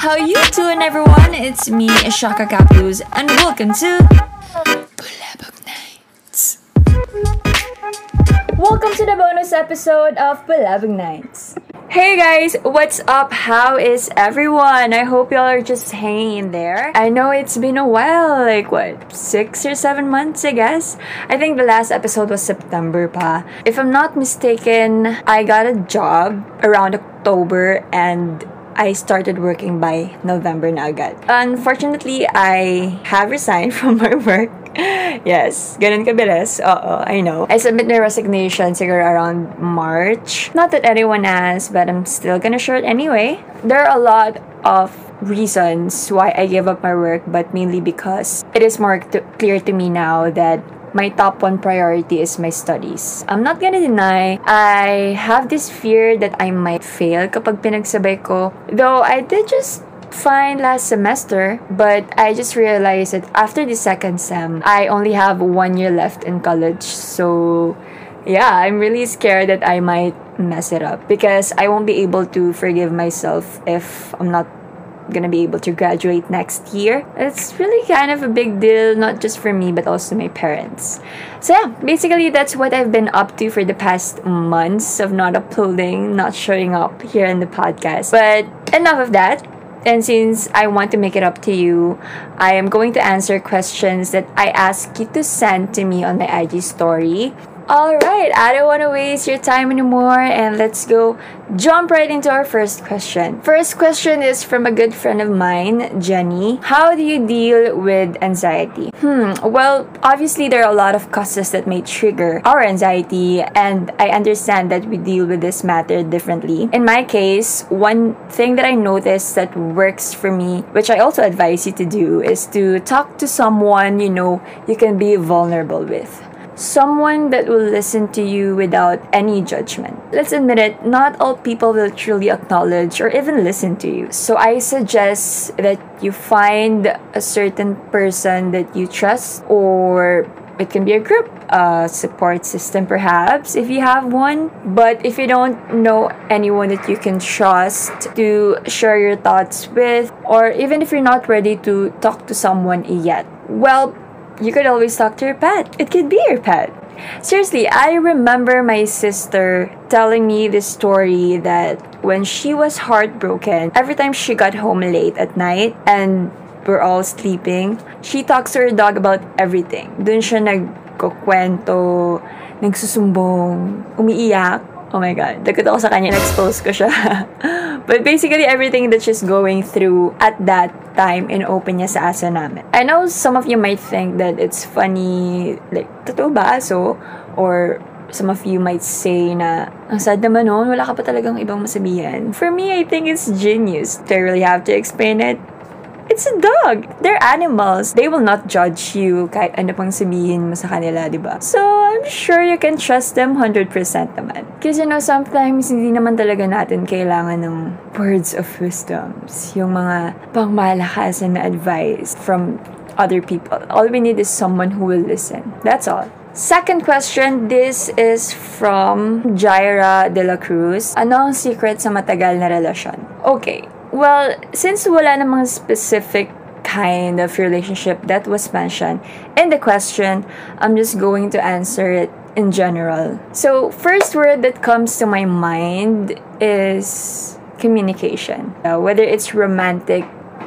How you doing everyone? It's me, Shaka Caplus, and welcome to Bulabog Nights. Welcome to the bonus episode of Bulabog Nights. Hey guys, what's up? How is everyone? I hope y'all are just hanging in there. I know it's been a while, like what, six or seven months, I guess. I think the last episode was September pa. If I'm not mistaken, I got a job around October and I started working by November na agad. Unfortunately, I have resigned from my work. yes, ganun kabilis. Oo, I know. I submit my resignation siguro around March. Not that anyone has, but I'm still gonna share it anyway. There are a lot of reasons why I gave up my work, but mainly because it is more clear to me now that my top one priority is my studies. I'm not gonna deny, I have this fear that I might fail kapag pinagsabay ko. Though I did just fine last semester, but I just realized that after the second sem, I only have one year left in college. So, yeah, I'm really scared that I might mess it up because I won't be able to forgive myself if I'm not gonna be able to graduate next year. It's really kind of a big deal, not just for me, but also my parents. So, yeah, basically, that's what I've been up to for the past months of not uploading, not showing up here in the podcast. But enough of that. And since I want to make it up to you, I am going to answer questions that I ask you to send to me on my IG story. Alright, I don't want to waste your time anymore and let's go jump right into our first question. First question is from a good friend of mine, Jenny. How do you deal with anxiety? Hmm, well, obviously there are a lot of causes that may trigger our anxiety and I understand that we deal with this matter differently. In my case, one thing that I noticed that works for me, which I also advise you to do, is to talk to someone you know you can be vulnerable with someone that will listen to you without any judgment. Let's admit it, not all people will truly acknowledge or even listen to you. So I suggest that you find a certain person that you trust or it can be a group, a support system perhaps if you have one. But if you don't know anyone that you can trust to share your thoughts with, or even if you're not ready to talk to someone yet, well, you could always talk to your pet. It could be your pet. Seriously, I remember my sister telling me this story that when she was heartbroken, every time she got home late at night and we're all sleeping, she talks to her dog about everything. Dun siya nagkukwento, nagsusumbong, umiiyak. Oh my god, dagat ako sa kanya, expose ko siya. But basically, everything that she's going through at that time, in-open niya sa aso namin. I know some of you might think that it's funny, like, totoo ba aso? Or some of you might say na, ang sad naman nun, wala ka pa talagang ibang masabihan. For me, I think it's genius. Do I really have to explain it? It's a dog. They're animals. They will not judge you kahit ano pang sabihin mo sa kanila, di ba? So, I'm sure you can trust them 100% naman. Because, you know, sometimes hindi naman talaga natin kailangan ng words of wisdoms. Yung mga pangmalakasan na advice from other people. All we need is someone who will listen. That's all. Second question, this is from Jaira De La Cruz. Ano ang secret sa matagal na relasyon? Okay, well, since wala namang specific kind of relationship that was mentioned in the question, I'm just going to answer it in general. So, first word that comes to my mind is communication. Uh, whether it's romantic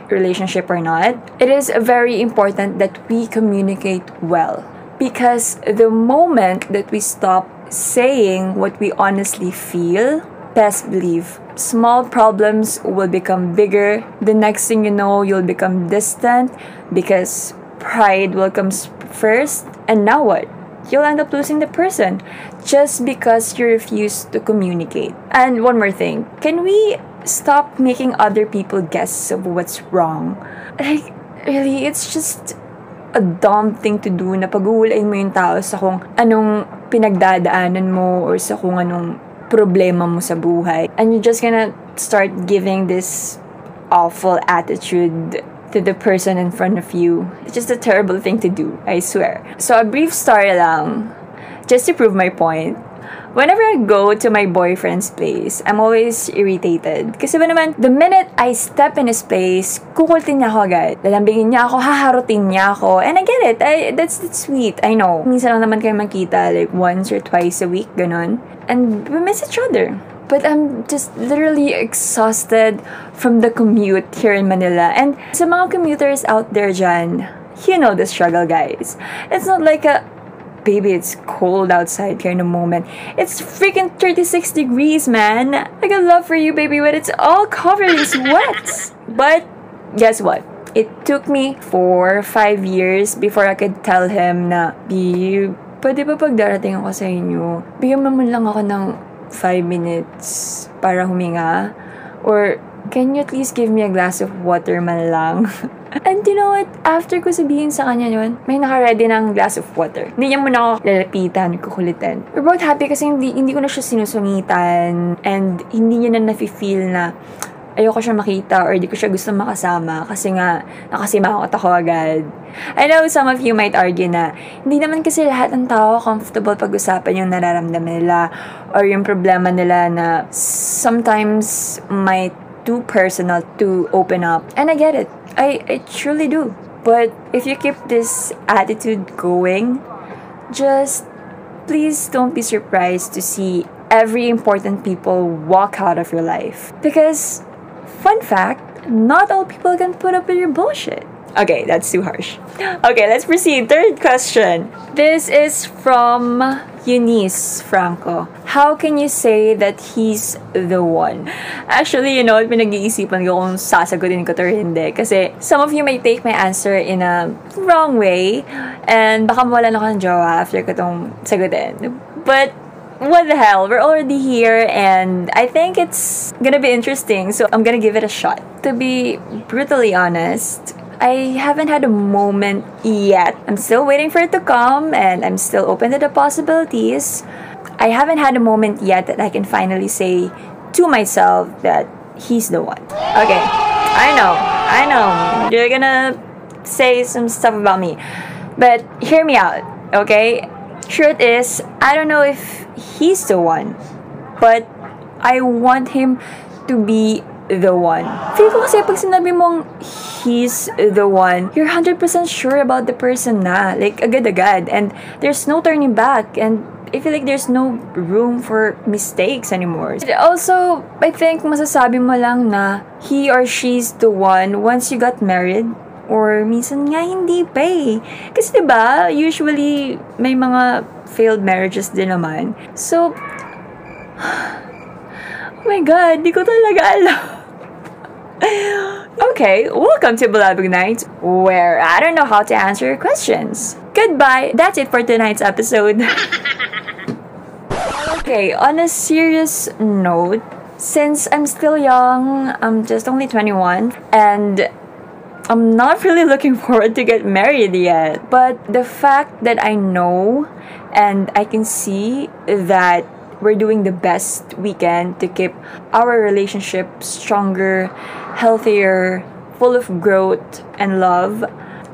relationship or not, it is very important that we communicate well. Because the moment that we stop saying what we honestly feel, best believe small problems will become bigger. The next thing you know, you'll become distant because pride will come first. And now what? You'll end up losing the person just because you refuse to communicate. And one more thing can we stop making other people guess of what's wrong? Like, really, it's just a dumb thing to do na pag-uulain mo yung tao sa kung anong pinagdadaanan mo or sa kung anong problema mo sa buhay. And you're just gonna start giving this awful attitude to the person in front of you. It's just a terrible thing to do, I swear. So a brief story lang, just to prove my point. Whenever I go to my boyfriend's place, I'm always irritated. Kasi ba naman, the minute I step in his place, kukultin niya ako agad. Lalambingin niya ako, haharutin niya ako. And I get it. I, that's, that's sweet. I know. Minsan lang naman kayo makita, like once or twice a week, ganun. And we miss each other. But I'm just literally exhausted from the commute here in Manila. And sa mga commuters out there dyan, you know the struggle, guys. It's not like a, baby, it's cold outside in a moment. It's freaking 36 degrees, man. I got love for you, baby, but it's all covered in sweat. but guess what? It took me four, five years before I could tell him na, B, pwede ba pag ako sa inyo, bigyan mo man lang ako ng five minutes para huminga? Or, can you at least give me a glass of water man lang? And you know what? After ko sabihin sa kanya yun, may naka-ready ng glass of water. Hindi niya muna ako lalapitan, kukulitin. We're both happy kasi hindi, hindi ko na siya sinusungitan and hindi niya na nafe-feel na ayoko siya makita or di ko siya gusto makasama kasi nga nakasimangot ako agad. I know some of you might argue na hindi naman kasi lahat ng tao comfortable pag-usapan yung nararamdaman nila or yung problema nila na sometimes might too personal to open up. And I get it. I, I truly do. But if you keep this attitude going, just please don't be surprised to see every important people walk out of your life. Because Fun fact, not all people can put up with your bullshit. Okay, that's too harsh. Okay, let's proceed. Third question. This is from Eunice Franco. How can you say that he's the one? Actually, you know, pinag-iisipan ko kung sasagutin ko to or hindi. Kasi some of you may take my answer in a wrong way. And baka mawala na ako ng jowa after ko tong sagutin. But what the hell? We're already here, and I think it's gonna be interesting, so I'm gonna give it a shot. To be brutally honest, I haven't had a moment yet. I'm still waiting for it to come, and I'm still open to the possibilities. I haven't had a moment yet that I can finally say to myself that he's the one. Okay, I know, I know. You're gonna say some stuff about me, but hear me out, okay? Truth is, I don't know if he's the one, but I want him to be the one. Feel ko kasi pag sinabi mong he's the one, you're 100% sure about the person na. Like, agad-agad. And there's no turning back. And I feel like there's no room for mistakes anymore. Also, I think masasabi mo lang na he or she's the one once you got married Or minsan nga hindi pa eh. Kasi 'di ba, usually may mga failed marriages din naman. So Oh my god, di ko talaga alam. Okay, welcome to Bulabog Night, where I don't know how to answer your questions. Goodbye. That's it for tonight's episode. okay, on a serious note, since I'm still young, I'm just only 21, and I'm not really looking forward to get married yet. But the fact that I know and I can see that we're doing the best we can to keep our relationship stronger, healthier, full of growth and love.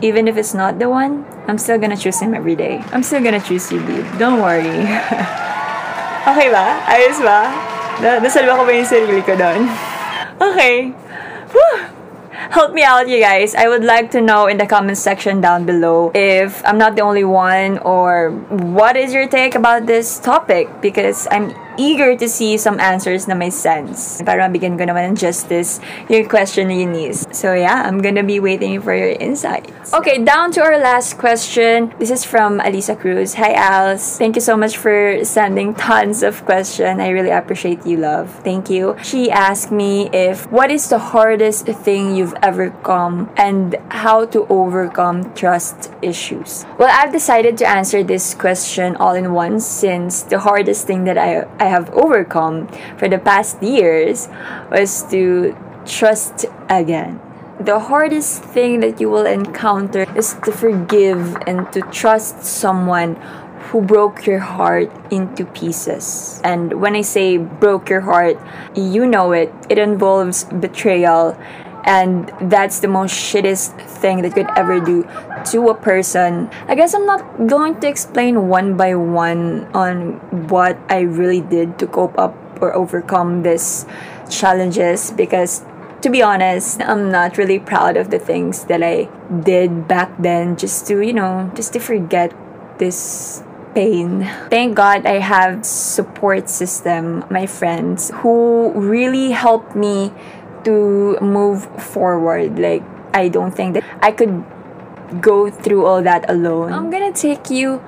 Even if it's not the one, I'm still gonna choose him every day. I'm still gonna choose you, babe. Don't worry. okay ba? Ayos ba? Nasalba ko ba yung sarili ko doon? Okay. Whew. Help me out, you guys. I would like to know in the comment section down below if I'm not the only one or what is your take about this topic because I'm eager to see some answers na may sense. Para mabigyan ko naman ng justice yung question ni Eunice. So yeah, I'm gonna be waiting for your insights. Okay, down to our last question. This is from Alisa Cruz. Hi, Als. Thank you so much for sending tons of questions. I really appreciate you, love. Thank you. She asked me if what is the hardest thing you've ever come and how to overcome trust issues. Well, I've decided to answer this question all in one since the hardest thing that I, I have overcome for the past years was to trust again. The hardest thing that you will encounter is to forgive and to trust someone who broke your heart into pieces. And when I say broke your heart, you know it. It involves betrayal And that's the most shittest thing that could ever do to a person. I guess I'm not going to explain one by one on what I really did to cope up or overcome this challenges because to be honest, I'm not really proud of the things that I did back then just to, you know, just to forget this pain. Thank God I have support system, my friends who really helped me to move forward. Like I don't think that I could go through all that alone. I'm to take you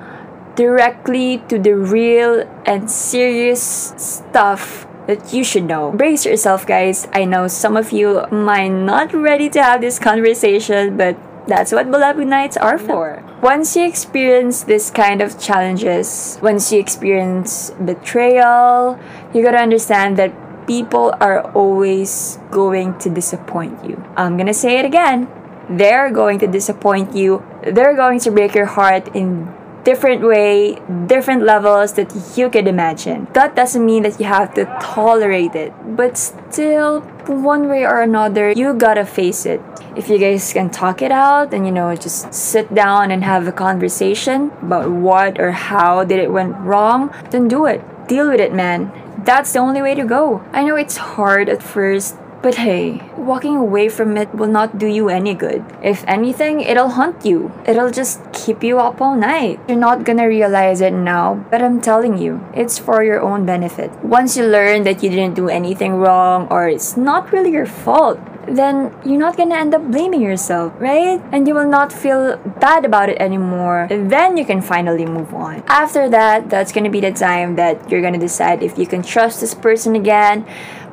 directly to the real and serious stuff that you should know. Brace yourself, guys. I know some of you might not ready to have this conversation, but that's what Bulabog Nights are for. Once you experience this kind of challenges, once you experience betrayal, you gotta understand that people are always going to disappoint you. I'm gonna say it again. They're going to disappoint you. They're going to break your heart in different way, different levels that you could imagine. That doesn't mean that you have to tolerate it, but still, one way or another, you gotta face it. If you guys can talk it out and you know, just sit down and have a conversation about what or how did it went wrong, then do it. Deal with it, man. That's the only way to go. I know it's hard at first, but hey, walking away from it will not do you any good. If anything, it'll haunt you. It'll just keep you up all night. You're not gonna realize it now, but I'm telling you, it's for your own benefit. Once you learn that you didn't do anything wrong or it's not really your fault, then you're not gonna end up blaming yourself, right? And you will not feel bad about it anymore. Then you can finally move on. After that, that's gonna be the time that you're gonna decide if you can trust this person again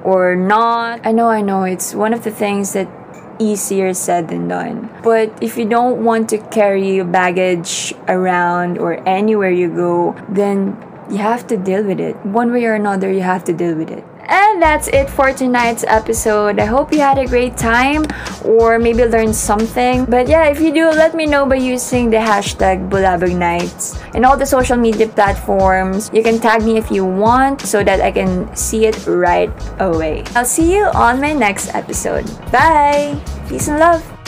or not. I know, I know, it's one of the things that easier said than done. But if you don't want to carry your baggage around or anywhere you go, then you have to deal with it. One way or another, you have to deal with it. And that's it for tonight's episode. I hope you had a great time or maybe learned something. But yeah, if you do, let me know by using the hashtag Bulabog Nights in all the social media platforms. You can tag me if you want so that I can see it right away. I'll see you on my next episode. Bye! Peace and love!